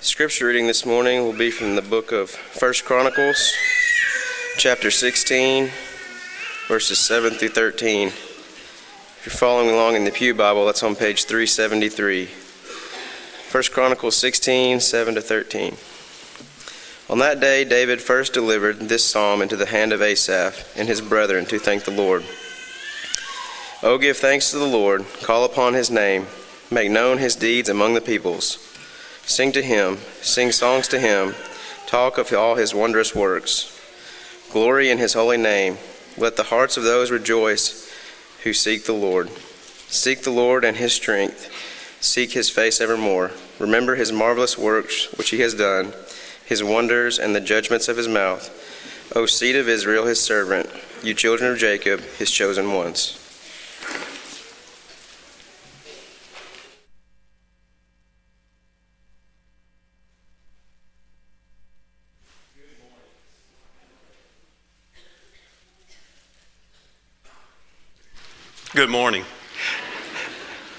Scripture reading this morning will be from the book of First Chronicles, chapter 16, verses 7 through 13. If you're following along in the Pew Bible, that's on page 373. First Chronicles 16, 7 to 13. On that day, David first delivered this psalm into the hand of Asaph and his brethren to thank the Lord. O give thanks to the Lord, call upon his name, make known his deeds among the peoples. Sing to him, sing songs to him, talk of all his wondrous works. Glory in his holy name. Let the hearts of those rejoice who seek the Lord. Seek the Lord and his strength. Seek his face evermore. Remember his marvelous works which he has done, his wonders and the judgments of his mouth. O seed of Israel, his servant, you children of Jacob, his chosen ones. Good morning.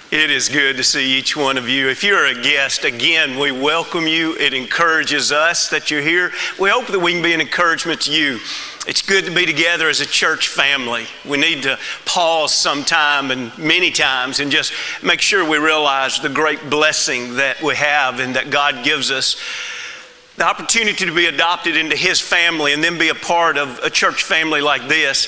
It is good to see each one of you. If you're a guest, again, we welcome you. It encourages us that you're here. We hope that we can be an encouragement to you. It's good to be together as a church family. We need to pause sometime and many times and just make sure we realize the great blessing that we have and that God gives us the opportunity to be adopted into His family and then be a part of a church family like this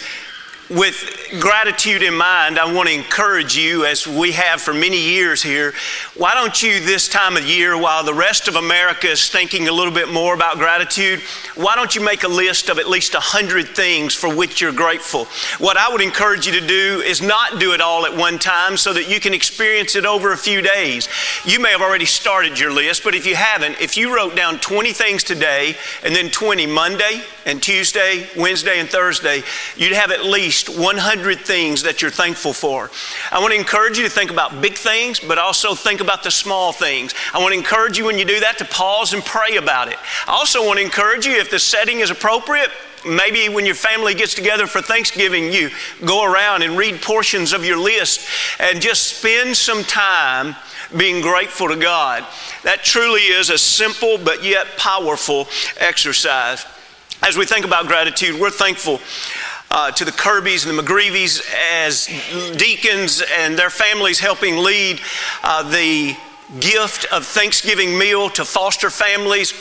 with gratitude in mind, I want to encourage you, as we have for many years here, why don't you this time of year, while the rest of America is thinking a little bit more about gratitude, why don't you make a list of at least 100 things for which you're grateful? What I would encourage you to do is not do it all at one time so that you can experience it over a few days. You may have already started your list, but if you haven't, if you wrote down 20 things today and then 20 Monday and Tuesday, Wednesday, and Thursday, you'd have at least least 100 things that you're thankful for. I want to encourage you to think about big things, but also think about the small things. I want to encourage you when you do that to pause and pray about it. I also want to encourage you, if the setting is appropriate, maybe when your family gets together for Thanksgiving, you go around and read portions of your list and just spend some time being grateful to God. That truly is a simple but yet powerful exercise. As we think about gratitude, we're thankful uh, to the Kirbys and the McGreevies as deacons and their families helping lead uh, the gift of Thanksgiving meal to foster families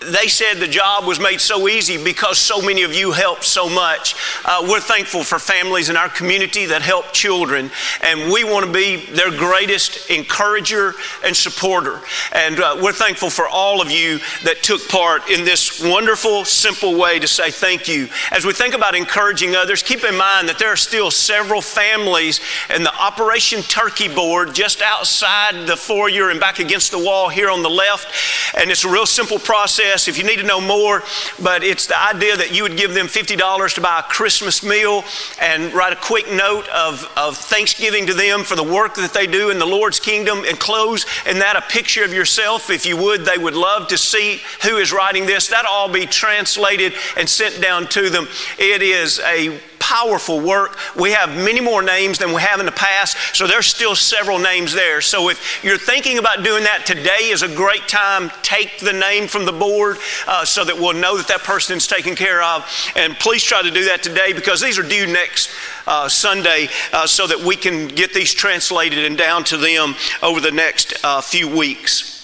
they said the job was made so easy because so many of you helped so much. Uh, we're thankful for families in our community that help children, and we want to be their greatest encourager and supporter. And uh, we're thankful for all of you that took part in this wonderful, simple way to say thank you. As we think about encouraging others, keep in mind that there are still several families in the Operation Turkey board just outside the foyer and back against the wall here on the left. And it's a real simple process if you need to know more, but it's the idea that you would give them $50 to buy a Christmas meal and write a quick note of, of thanksgiving to them for the work that they do in the Lord's kingdom and close in that a picture of yourself. If you would, they would love to see who is writing this. That'll all be translated and sent down to them. It is a powerful work. We have many more names than we have in the past, so there's still several names there. So if you're thinking about doing that, today is a great time. Take the name from the board uh, so that we'll know that that person is taken care of. And please try to do that today because these are due next uh, Sunday uh, so that we can get these translated and down to them over the next uh, few weeks.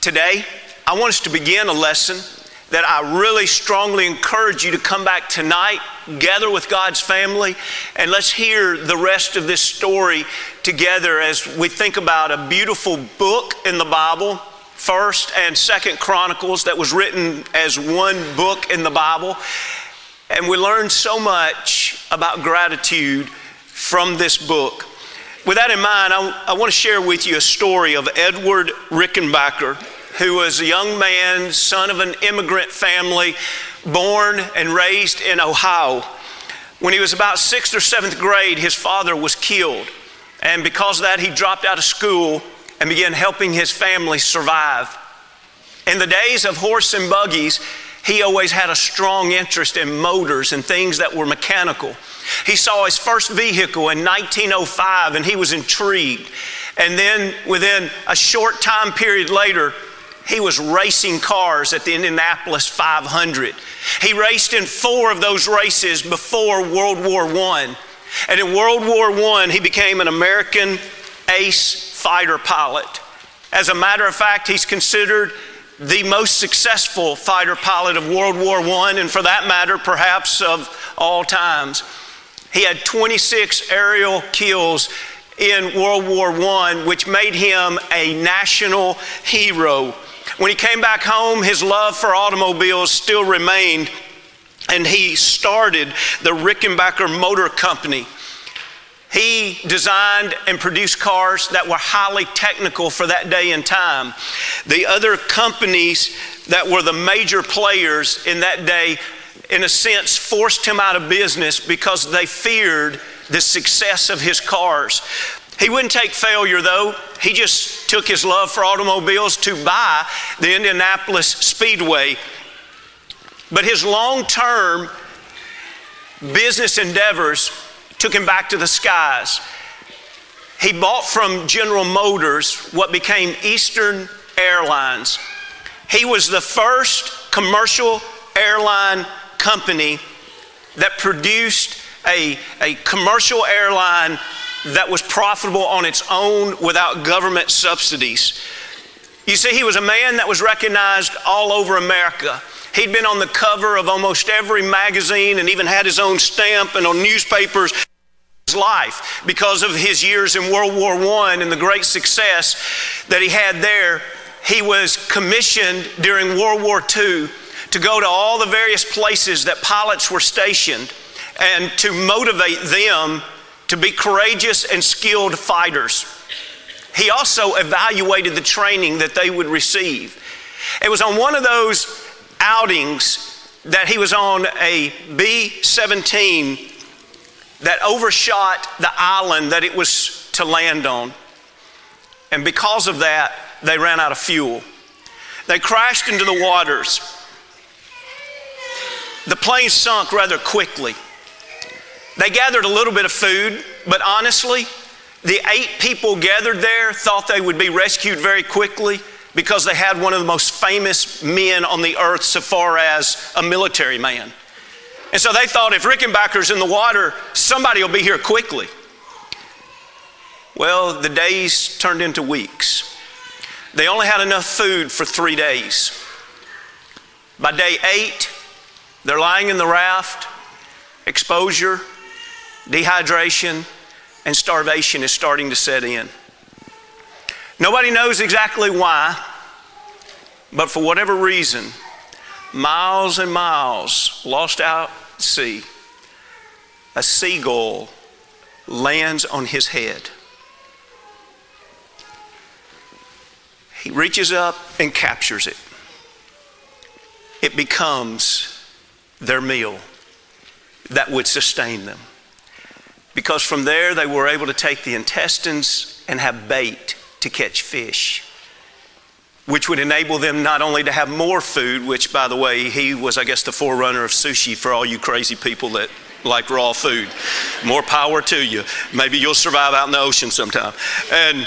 Today, I want us to begin a lesson that I really strongly encourage you to come back tonight, gather with God's family, and let's hear the rest of this story together as we think about a beautiful book in the Bible, First and Second Chronicles, that was written as one book in the Bible. And we learn so much about gratitude from this book. With that in mind, I, I want to share with you a story of Edward Rickenbacker who was a young man, son of an immigrant family, born and raised in Ohio. When he was about sixth or seventh grade, his father was killed. And because of that, he dropped out of school and began helping his family survive. In the days of horse and buggies, he always had a strong interest in motors and things that were mechanical. He saw his first vehicle in 1905 and he was intrigued. And then within a short time period later, he was racing cars at the Indianapolis 500. He raced in four of those races before World War I. And in World War I, he became an American ace fighter pilot. As a matter of fact, he's considered the most successful fighter pilot of World War I, and for that matter, perhaps of all times. He had 26 aerial kills in World War I, which made him a national hero. When he came back home, his love for automobiles still remained, and he started the Rickenbacker Motor Company. He designed and produced cars that were highly technical for that day and time. The other companies that were the major players in that day, in a sense, forced him out of business because they feared the success of his cars. He wouldn't take failure though. He just took his love for automobiles to buy the Indianapolis Speedway. But his long term business endeavors took him back to the skies. He bought from General Motors what became Eastern Airlines. He was the first commercial airline company that produced a, a commercial airline that was profitable on its own without government subsidies. You see, he was a man that was recognized all over America. He'd been on the cover of almost every magazine and even had his own stamp and on newspapers his life because of his years in World War I and the great success that he had there. He was commissioned during World War II to go to all the various places that pilots were stationed and to motivate them to be courageous and skilled fighters. He also evaluated the training that they would receive. It was on one of those outings that he was on a B 17 that overshot the island that it was to land on. And because of that, they ran out of fuel. They crashed into the waters. The plane sunk rather quickly. They gathered a little bit of food, but honestly, the eight people gathered there thought they would be rescued very quickly because they had one of the most famous men on the earth so far as a military man. And so they thought if Rickenbacker's in the water, somebody will be here quickly. Well, the days turned into weeks. They only had enough food for three days. By day eight, they're lying in the raft, exposure, dehydration, and starvation is starting to set in. Nobody knows exactly why, but for whatever reason, miles and miles lost out at sea, a seagull lands on his head. He reaches up and captures it. It becomes their meal that would sustain them because from there they were able to take the intestines and have bait to catch fish, which would enable them not only to have more food, which, by the way, he was, I guess, the forerunner of sushi for all you crazy people that like raw food. More power to you. Maybe you'll survive out in the ocean sometime. And,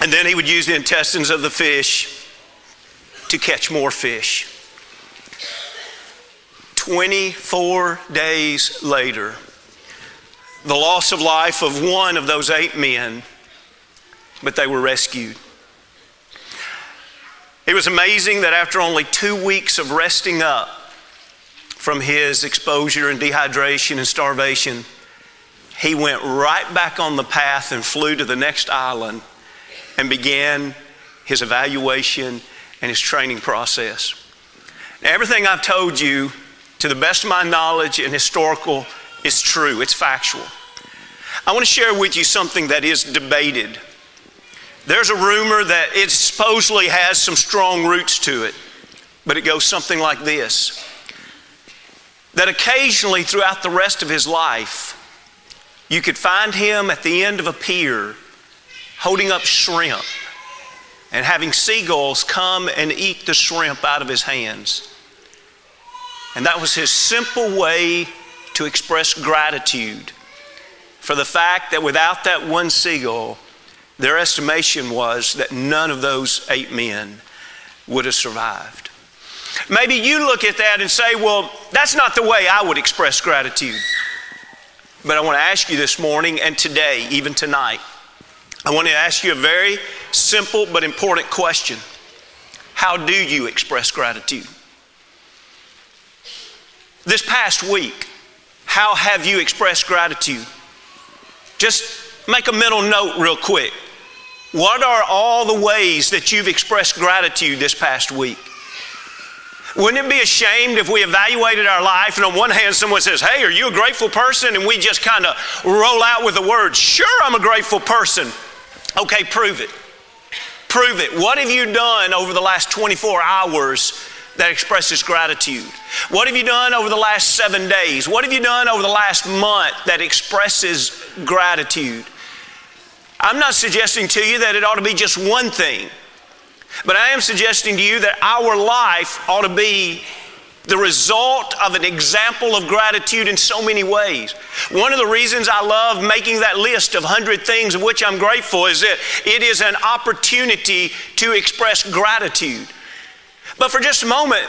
and then he would use the intestines of the fish to catch more fish. 24 days later, the loss of life of one of those eight men, but they were rescued. It was amazing that after only two weeks of resting up from his exposure and dehydration and starvation, he went right back on the path and flew to the next island and began his evaluation and his training process. Now, everything I've told you, to the best of my knowledge and historical is true, it's factual. I want to share with you something that is debated. There's a rumor that it supposedly has some strong roots to it, but it goes something like this that occasionally throughout the rest of his life, you could find him at the end of a pier holding up shrimp and having seagulls come and eat the shrimp out of his hands. And that was his simple way to express gratitude for the fact that without that one seagull, their estimation was that none of those eight men would have survived. Maybe you look at that and say, well, that's not the way I would express gratitude. But I want to ask you this morning and today, even tonight, I want to ask you a very simple but important question How do you express gratitude? This past week, how have you expressed gratitude? Just make a mental note real quick. What are all the ways that you've expressed gratitude this past week? Wouldn't it be ashamed if we evaluated our life and on one hand someone says, Hey, are you a grateful person? And we just kind of roll out with the words, Sure, I'm a grateful person. Okay, prove it. Prove it. What have you done over the last 24 hours that expresses gratitude? What have you done over the last seven days? What have you done over the last month that expresses gratitude? I'm not suggesting to you that it ought to be just one thing, but I am suggesting to you that our life ought to be the result of an example of gratitude in so many ways. One of the reasons I love making that list of 100 things of which I'm grateful is that it is an opportunity to express gratitude. But for just a moment,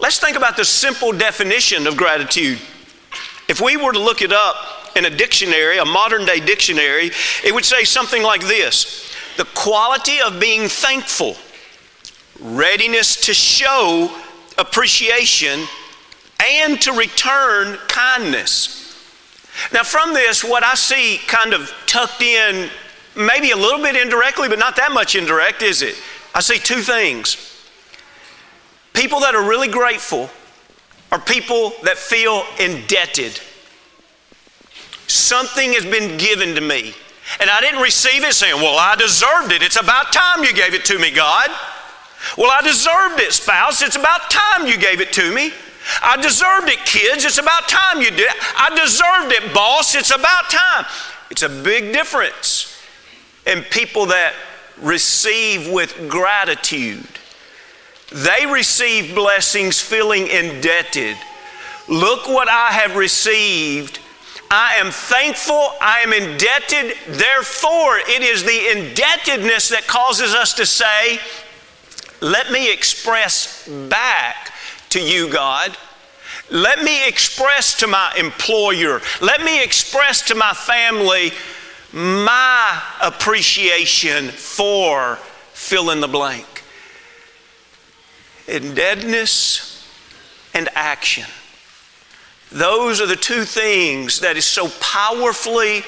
let's think about the simple definition of gratitude. If we were to look it up in a dictionary, a modern day dictionary, it would say something like this the quality of being thankful, readiness to show appreciation, and to return kindness. Now, from this, what I see kind of tucked in, maybe a little bit indirectly, but not that much indirect, is it? I see two things. People that are really grateful are people that feel indebted. Something has been given to me, and I didn't receive it saying, Well, I deserved it. It's about time you gave it to me, God. Well, I deserved it, spouse. It's about time you gave it to me. I deserved it, kids. It's about time you did it. I deserved it, boss. It's about time. It's a big difference in people that receive with gratitude. They receive blessings feeling indebted. Look what I have received. I am thankful, I am indebted. Therefore, it is the indebtedness that causes us to say, let me express back to you, God. Let me express to my employer, let me express to my family my appreciation for fill in the blank. Indebtedness and action. Those are the two things that is so powerfully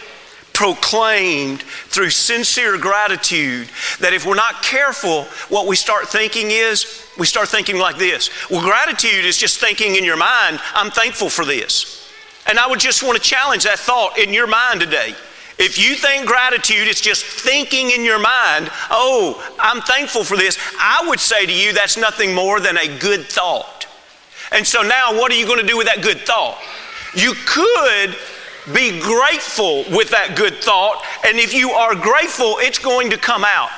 proclaimed through sincere gratitude that if we're not careful, what we start thinking is, we start thinking like this. Well, gratitude is just thinking in your mind, I'm thankful for this. And I would just want to challenge that thought in your mind today. If you think gratitude is just thinking in your mind, oh, I'm thankful for this, I would say to you that's nothing more than a good thought. And so now, what are you going to do with that good thought? You could be grateful with that good thought, and if you are grateful, it's going to come out.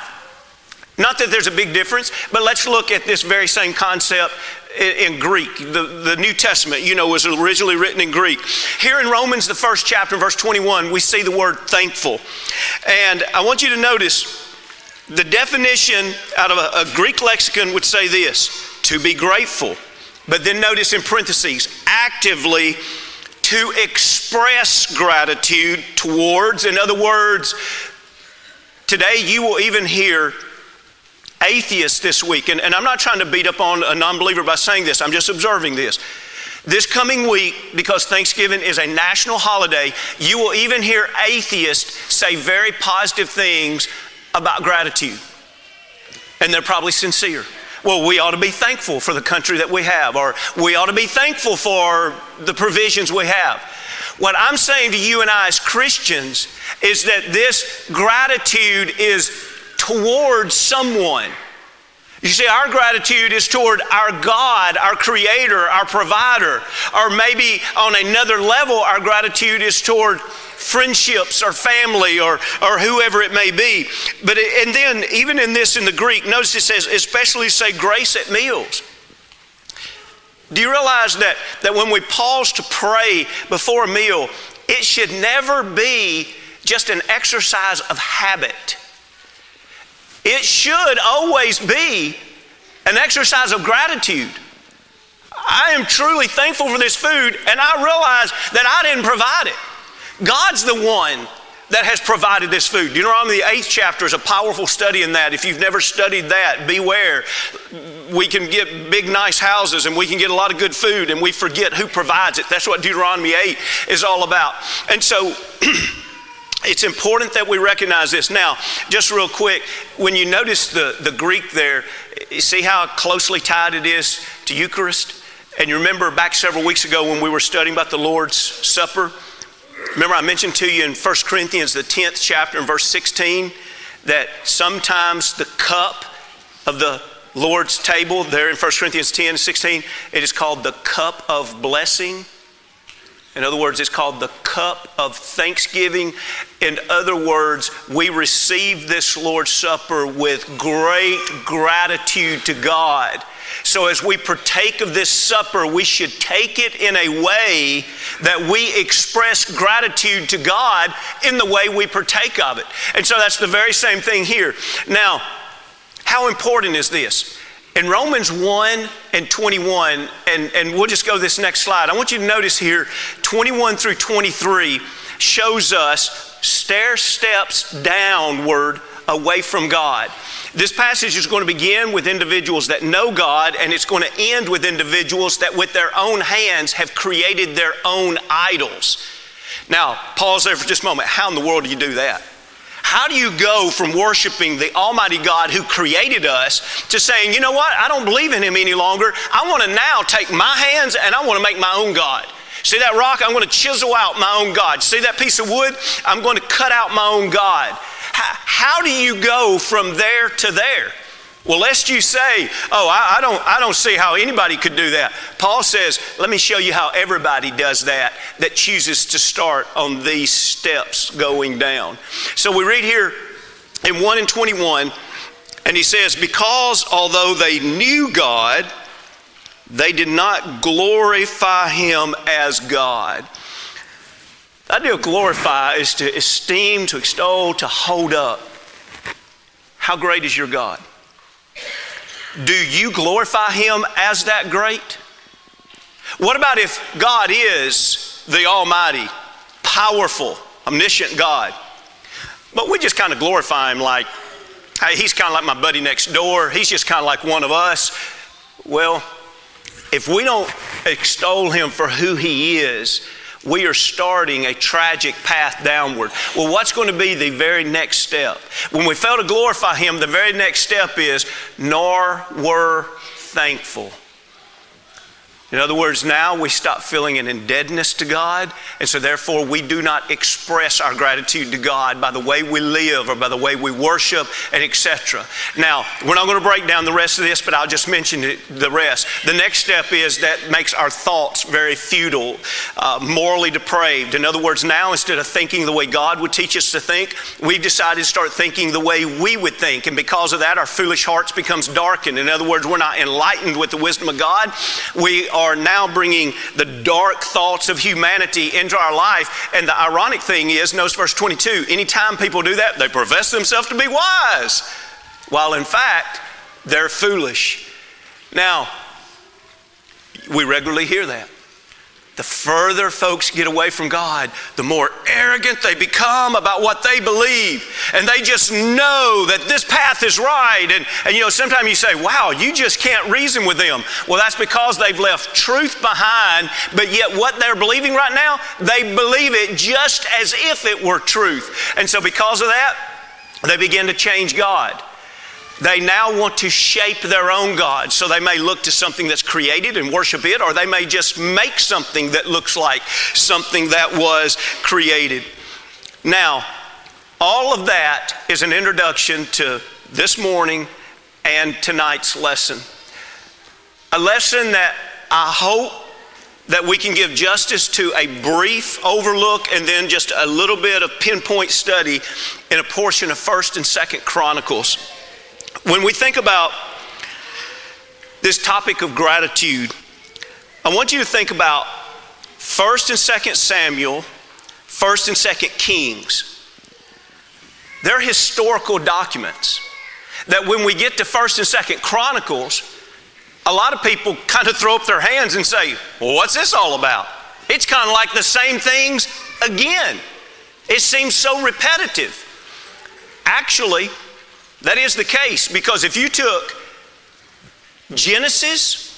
Not that there's a big difference, but let's look at this very same concept in, Greek. The, the New Testament, you know, was originally written in Greek. Here in Romans, the first chapter, verse 21, we see the word thankful. And I want you to notice the definition out of a, a Greek lexicon would say this to be grateful. But then notice in parentheses, actively to express gratitude towards. In other words, today you will even hear atheists this week, and, and I'm not trying to beat up on a non believer by saying this, I'm just observing this. This coming week, because Thanksgiving is a national holiday, you will even hear atheists say very positive things about gratitude. And they're probably sincere well, we ought to be thankful for the country that we have, or we ought to be thankful for the provisions we have. What I'm saying to you and I as Christians is that this gratitude is towards someone. You see, our gratitude is toward our God, our Creator, our Provider. Or maybe on another level, our gratitude is toward friendships or family or, or whoever it may be. But it, and then even in this in the Greek, notice it says, especially say grace at meals. Do you realize that, that when we pause to pray before a meal, it should never be just an exercise of habit. It should always be an exercise of gratitude. I am truly thankful for this food, and I realize that I didn't provide it. God's the one that has provided this food. Deuteronomy, the eighth chapter, is a powerful study in that. If you've never studied that, beware. We can get big, nice houses and we can get a lot of good food and we forget who provides it. That's what Deuteronomy 8 is all about. And so, it's important that we recognize this. Now, just real quick, when you notice the, the Greek there, see how closely tied it is to Eucharist? And you remember back several weeks ago when we were studying about the Lord's Supper? Remember, I mentioned to you in 1 Corinthians, the 10th chapter, in verse 16, that sometimes the cup of the Lord's table, there in 1 Corinthians 10 16, it is called the cup of blessing. In other words, it's called the cup of thanksgiving. In other words, we receive this Lord's Supper with great gratitude to God. So, as we partake of this supper, we should take it in a way that we express gratitude to God in the way we partake of it. And so, that's the very same thing here. Now, how important is this? In Romans 1 and 21, and, and we'll just go this next slide. I want you to notice here 21 through 23 shows us stair steps downward away from God. This passage is going to begin with individuals that know God, and it's going to end with individuals that, with their own hands, have created their own idols. Now, pause there for just a moment. How in the world do you do that? How do you go from worshiping the Almighty God who created us to saying, you know what, I don't believe in Him any longer. I want to now take my hands and I want to make my own God. See that rock? I'm going to chisel out my own God. See that piece of wood? I'm going to cut out my own God. How, do you go from there to there? Well, lest you say, oh, I, I, don't, I don't see how anybody could do that. Paul says, let me show you how everybody does that, that chooses to start on these steps going down. So we read here in 1 and 21, and he says, because although they knew God, they did not glorify him as God. The idea of glorify is to esteem, to extol, to hold up. How great is your God? Do you glorify Him as that great? What about if God is the Almighty, powerful, omniscient God, but we just kind of glorify Him like, hey, He's kind of like my buddy next door, He's just kind of like one of us? Well, if we don't extol Him for who He is, we are starting a tragic path downward. Well, what's going to be the very next step? When we fail to glorify Him, the very next step is, nor were thankful. In other words, now we stop feeling an indebtedness to God, and so therefore we do not express our gratitude to God by the way we live or by the way we worship and etc. Now, we're not going to break down the rest of this, but I'll just mention the rest. The next step is that makes our thoughts very futile, uh, morally depraved. In other words, now instead of thinking the way God would teach us to think, we've decided to start thinking the way we would think, and because of that, our foolish hearts becomes darkened. In other words, we're not enlightened with the wisdom of God. We are are now bringing the dark thoughts of humanity into our life. And the ironic thing is, notice verse 22 anytime people do that, they profess themselves to be wise, while in fact, they're foolish. Now, we regularly hear that. The further folks get away from God, the more arrogant they become about what they believe. And they just know that this path is right. And, and you know, sometimes you say, wow, you just can't reason with them. Well, that's because they've left truth behind, but yet what they're believing right now, they believe it just as if it were truth. And so, because of that, they begin to change God. They now want to shape their own God. So they may look to something that's created and worship it, or they may just make something that looks like something that was created. Now, all of that is an introduction to this morning and tonight's lesson. A lesson that I hope that we can give justice to a brief overlook and then just a little bit of pinpoint study in a portion of 1st and 2nd Chronicles. When we think about this topic of gratitude, I want you to think about 1st and 2nd Samuel, 1st and 2nd Kings. They're historical documents. that when we get to 1st and 2nd Chronicles, a lot of people kind of throw up their hands and say, Well, what's this all about? It's kind of like the same things again. It seems so repetitive. Actually, that is the case because if you took Genesis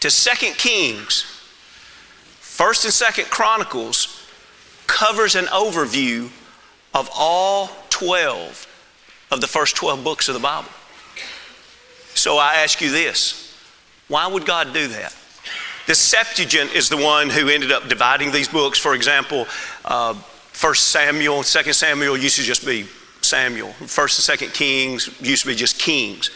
to Second Kings, First and Second Chronicles covers an overview of all 12 of the first 12 books of the Bible. So I ask you this why would God do that? The Septuagint is the one who ended up dividing these books. For example, uh, 1 Samuel, 2 Samuel used to just be Samuel. 1st and 2nd Kings used to be just Kings.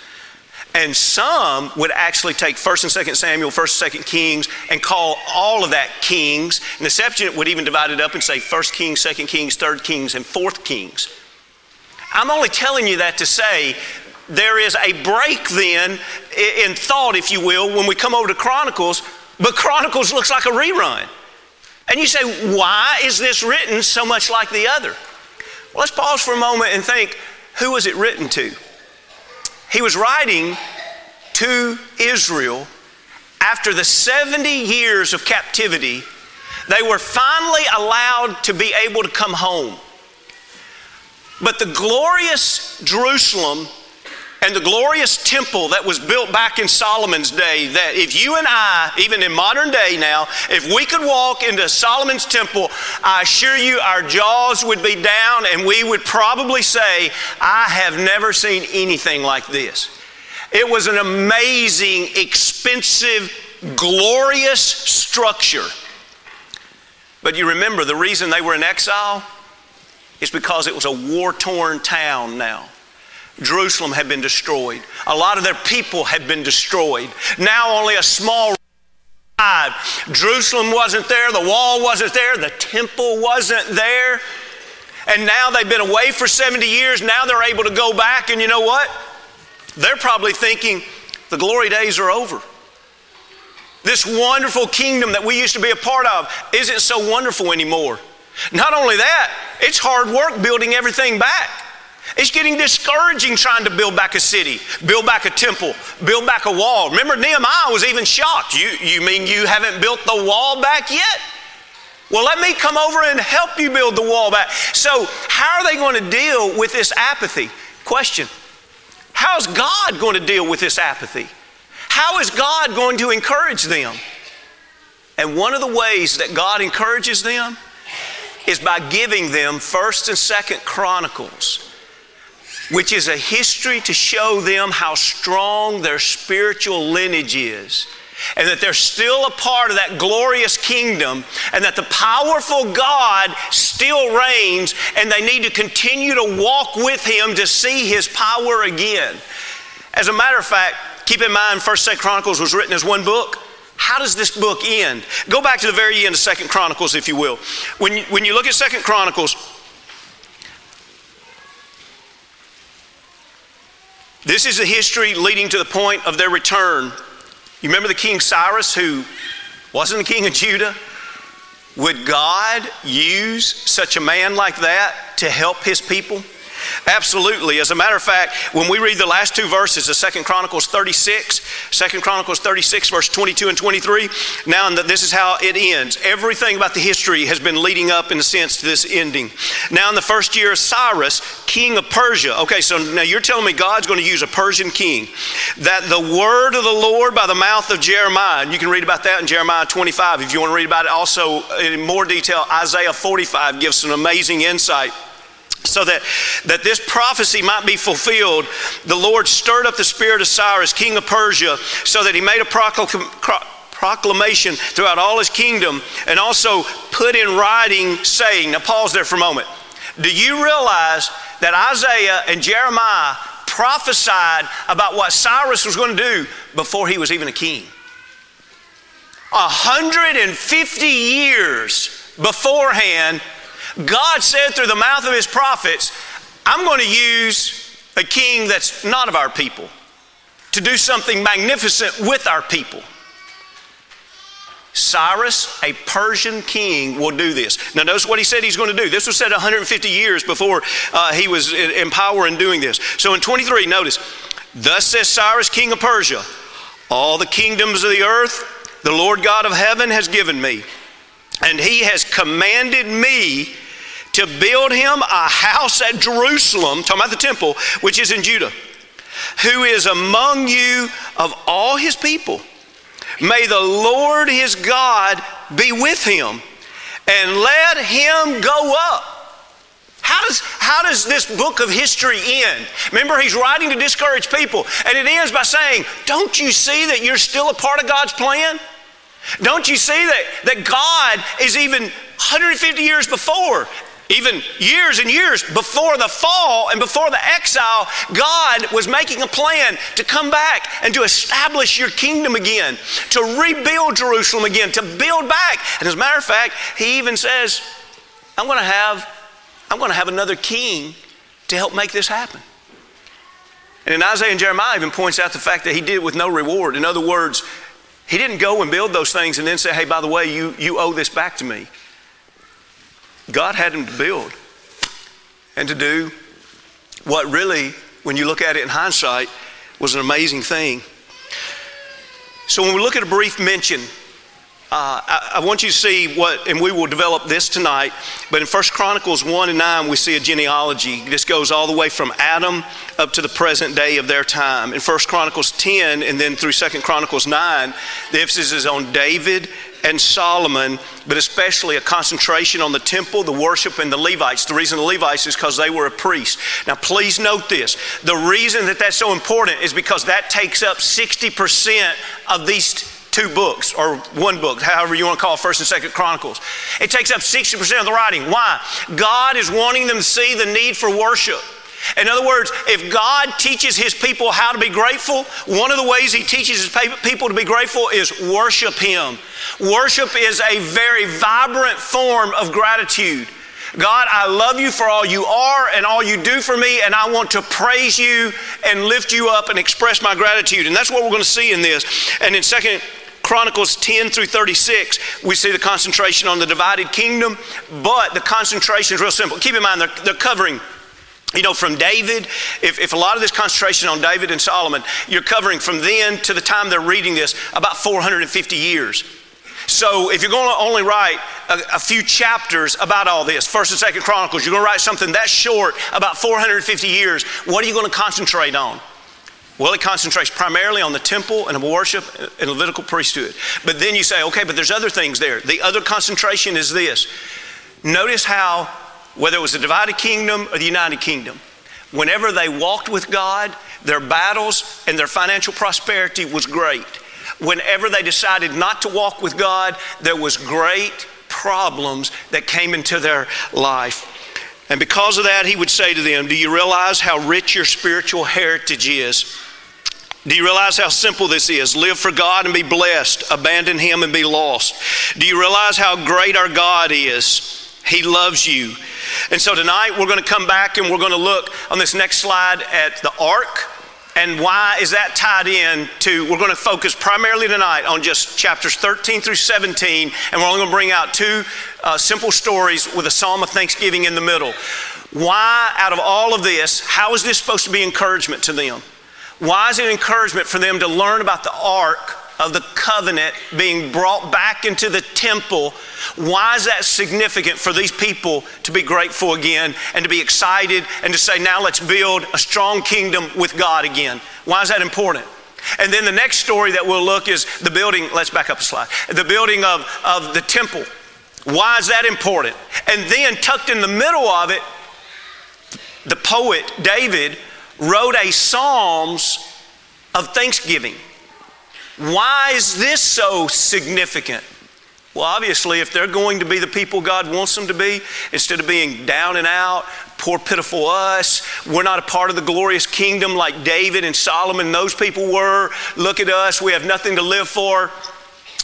And some would actually take 1st and 2nd Samuel, 1st and 2nd Kings, and call all of that Kings. And the Septuagint would even divide it up and say 1st Kings, 2nd Kings, 3rd Kings, and 4th Kings. I'm only telling you that to say there is a break then in thought, if you will, when we come over to Chronicles, but Chronicles looks like a rerun. And you say, why is this written so much like the other? Let's pause for a moment and think who was it written to? He was writing to Israel after the 70 years of captivity. They were finally allowed to be able to come home. But the glorious Jerusalem and the glorious temple that was built back in Solomon's day, that if you and I, even in modern day now, if we could walk into Solomon's temple, I assure you our jaws would be down and we would probably say, I have never seen anything like this. It was an amazing, expensive, glorious structure. But you remember the reason they were in exile is because it was a war torn town now. Jerusalem had been destroyed. A lot of their people had been destroyed. Now only a small Jerusalem wasn't there, the wall wasn't there, the temple wasn't there. And now they've been away for 70 years. Now they're able to go back, and you know what? They're probably thinking the glory days are over. This wonderful kingdom that we used to be a part of isn't so wonderful anymore. Not only that, it's hard work building everything back. It's getting discouraging trying to build back a city, build back a temple, build back a wall. Remember, Nehemiah was even shocked. You, you mean you haven't built the wall back yet? Well, let me come over and help you build the wall back. So, how are they going to deal with this apathy? Question How's God going to deal with this apathy? How is God going to encourage them? And one of the ways that God encourages them is by giving them 1st and 2nd Chronicles which is a history to show them how strong their spiritual lineage is. And that they're still a part of that glorious kingdom, and that the powerful God still reigns, and they need to continue to walk with Him to see His power again. As a matter of fact, keep in mind, First Second Chronicles was written as one book. How does this book end? Go back to the very end of Second Chronicles, if you will. When you, when you look at Second Chronicles, This is a history leading to the point of their return. You remember the King Cyrus, who wasn't the king of Judah? Would God use such a man like that to help his people? Absolutely. As a matter of fact, when we read the last two verses of Second Chronicles 36, Second Chronicles 36, verse 22 and 23, now this is how it ends. Everything about the history has been leading up, in a sense, to this ending. Now, in the first year of Cyrus, king of Persia. Okay, so now you're telling me God's going to use a Persian king. That the word of the Lord by the mouth of Jeremiah, and you can read about that in Jeremiah 25 if you want to read about it. Also, in more detail, Isaiah 45 gives some amazing insight so that, that this prophecy might be fulfilled, the Lord stirred up the spirit of Cyrus, king of Persia, so that he made a proclamation throughout all his kingdom and also put in writing, saying, Now, pause there for a moment. Do you realize that Isaiah and Jeremiah prophesied about what Cyrus was going to do before he was even a king? 150 years beforehand, God said through the mouth of his prophets, I'm going to use a king that's not of our people to do something magnificent with our people. Cyrus, a Persian king, will do this. Now, notice what he said he's going to do. This was said 150 years before uh, he was in, in power in doing this. So, in 23, notice, Thus says Cyrus, king of Persia, all the kingdoms of the earth, the Lord God of heaven has given me, and he has commanded me to build him a house at Jerusalem, talking about the temple, which is in Judah, who is among you of all his people May the Lord his God be with him and let him go up. How does, how does this book of history end? Remember, he's writing to discourage people, and it ends by saying, Don't you see that you're still a part of God's plan? Don't you see that, that God is even 150 years before even years and years before the fall and before the exile, God was making a plan to come back and to establish your kingdom again, to rebuild Jerusalem again, to build back. And as a matter of fact, He even says, I'm going to have, I'm going to have another king to help make this happen. And in Isaiah and Jeremiah even points out the fact that he did it with no reward. In other words, he didn't go and build those things and then say, hey, by the way, you, you owe this back to me. God had him to build and to do what really, when you look at it in hindsight, was an amazing thing. So when we look at a brief mention, uh, I, I, want you to see what, and we will develop this tonight, but in 1 Chronicles 1 and 9, we see a genealogy. This goes all the way from Adam up to the present day of their time. In 1 Chronicles 10 and then through 2 Chronicles 9, the emphasis is on David and Solomon, but especially a concentration on the temple, the worship, and the Levites. The reason the Levites is because they were a priest. Now, please note this. The reason that that's so important is because that takes up 60% of these two books or one book, however you want to call it, First and Second Chronicles. It takes up 60% of the writing. Why? God is wanting them to see the need for worship. In other words, if God teaches His people how to be grateful, one of the ways He teaches His people to be grateful is worship Him. Worship is a very vibrant form of gratitude. God, I love you for all you are and all you do for me, and I want to praise you and lift you up and express my gratitude. And that's what we're going to see in this. And in Second Chronicles 10 through 36, we see the concentration on the divided kingdom, but the concentration is real simple. Keep in mind, they're, they're covering you know, from David, if, if a lot of this concentration on David and Solomon, you're covering from then to the time they're reading this about 450 years. So if you're going to only write a, a, few chapters about all this, First and Second Chronicles, you're going to write something that short about 450 years. What are you going to concentrate on? Well, it concentrates primarily on the temple and worship and Levitical priesthood. But then you say, okay, but there's other things there. The other concentration is this. Notice how whether it was the divided kingdom or the united kingdom, whenever they walked with God, their battles and their financial prosperity was great. Whenever they decided not to walk with God, there was great problems that came into their life. And because of that, he would say to them, Do you realize how rich your spiritual heritage is? Do you realize how simple this is? Live for God and be blessed, abandon Him and be lost. Do you realize how great our God is? He loves you. And so tonight we're going to come back and we're going to look on this next slide at the ark. And why is that tied in to? We're going to focus primarily tonight on just chapters 13 through 17, and we're only going to bring out two uh, simple stories with a psalm of thanksgiving in the middle. Why, out of all of this, how is this supposed to be encouragement to them? Why is it encouragement for them to learn about the ark of the covenant being brought back into the temple, why is that significant for these people to be grateful again and to be excited and to say, now let's build a strong kingdom with God again? Why is that important? And then the next story that we'll look is the building, let's back up a slide, the building of, of the temple. Why is that important? And then tucked in the middle of it, the poet David wrote a Psalms of thanksgiving. Why is this so significant? Well, obviously, if they're going to be the people God wants them to be, instead of being down and out, poor, pitiful us, we're not a part of the glorious kingdom like David and Solomon, those people were. Look at us, we have nothing to live for.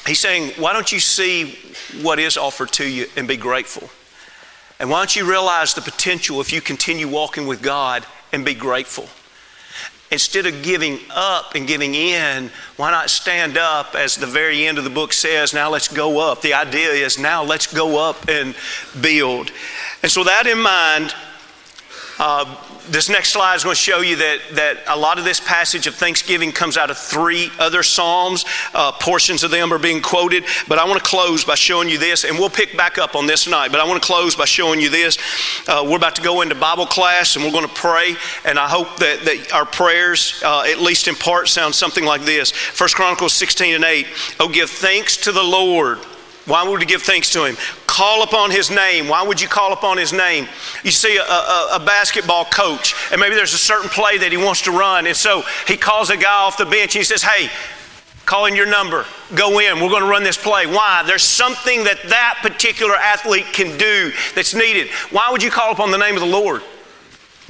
He's saying, why don't you see what is offered to you and be grateful? And why don't you realize the potential if you continue walking with God and be grateful? instead of giving up and giving in, why not stand up as the very end of the book says, now let's go up. The idea is now let's go up and build. And so, that in mind, uh, this next slide is going to show you that, that a lot of this passage of Thanksgiving comes out of three other Psalms. Uh, portions of them are being quoted, but I want to close by showing you this, and we'll pick back up on this tonight. But I want to close by showing you this. Uh, we're about to go into Bible class, and we're going to pray, and I hope that, that our prayers, uh, at least in part, sound something like this First Chronicles 16 and 8. Oh, give thanks to the Lord why would we give thanks to him? Call upon his name. Why would you call upon his name? You see a, a, a, basketball coach, and maybe there's a certain play that he wants to run, and so he calls a guy off the bench. And he says, Hey, call in your number. Go in. We're going to run this play. Why? There's something that that particular athlete can do that's needed. Why would you call upon the name of the Lord?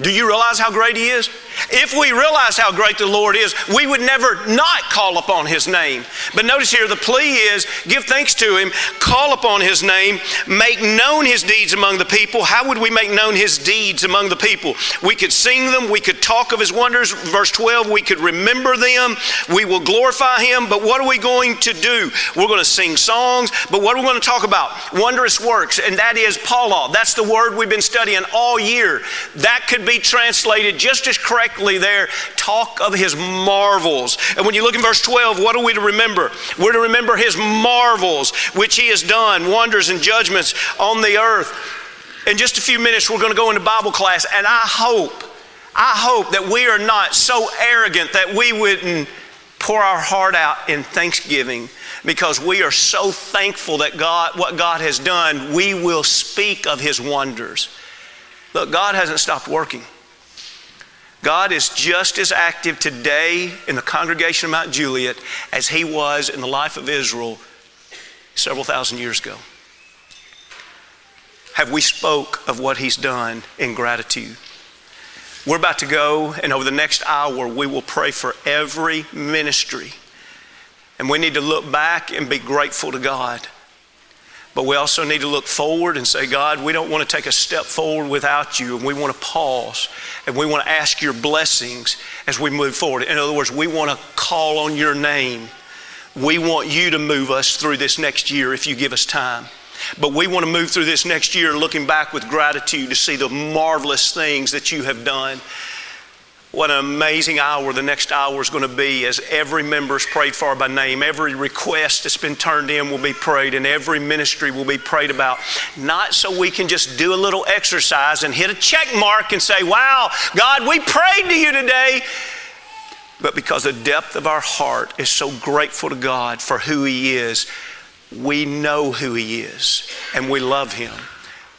Do you realize how great He is? If we realize how great the Lord is, we would never not call upon His name. But notice here the plea is give thanks to Him, call upon His name, make known His deeds among the people. How would we make known His deeds among the people? We could sing them, we could talk of His wonders. Verse 12, we could remember them, we will glorify Him. But what are we going to do? We're going to sing songs, but what are we going to talk about? Wondrous works, and that is pala. That's the word we've been studying all year. That could be translated just as correctly there talk of his marvels. And when you look in verse 12, what are we to remember? We're to remember his marvels, which he has done, wonders and judgments on the earth. In just a few minutes, we're going to go into Bible class, and I hope, I hope that we are not so arrogant that we wouldn't pour our heart out in thanksgiving because we are so thankful that God, what God has done, we will speak of His wonders. Look, God hasn't stopped working. God is just as active today in the congregation of Mount Juliet as he was in the life of Israel several thousand years ago. Have we spoke of what he's done in gratitude? We're about to go, and over the next hour, we will pray for every ministry. And we need to look back and be grateful to God. But we also need to look forward and say, God, we don't want to take a step forward without you. And we want to pause and we want to ask your blessings as we move forward. In other words, we want to call on your name. We want you to move us through this next year if you give us time. But we want to move through this next year looking back with gratitude to see the marvelous things that you have done. What an amazing hour the next hour is going to be as every member is prayed for by name. Every request that's been turned in will be prayed, and every ministry will be prayed about. Not so we can just do a little exercise and hit a check mark and say, Wow, God, we prayed to you today. But because the depth of our heart is so grateful to God for who He is, we know who He is and we love Him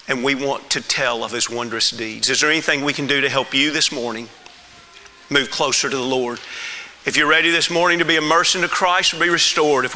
and we want to tell of His wondrous deeds. Is there anything we can do to help you this morning? Move closer to the Lord. If you're ready this morning to be immersed into Christ or be restored, if we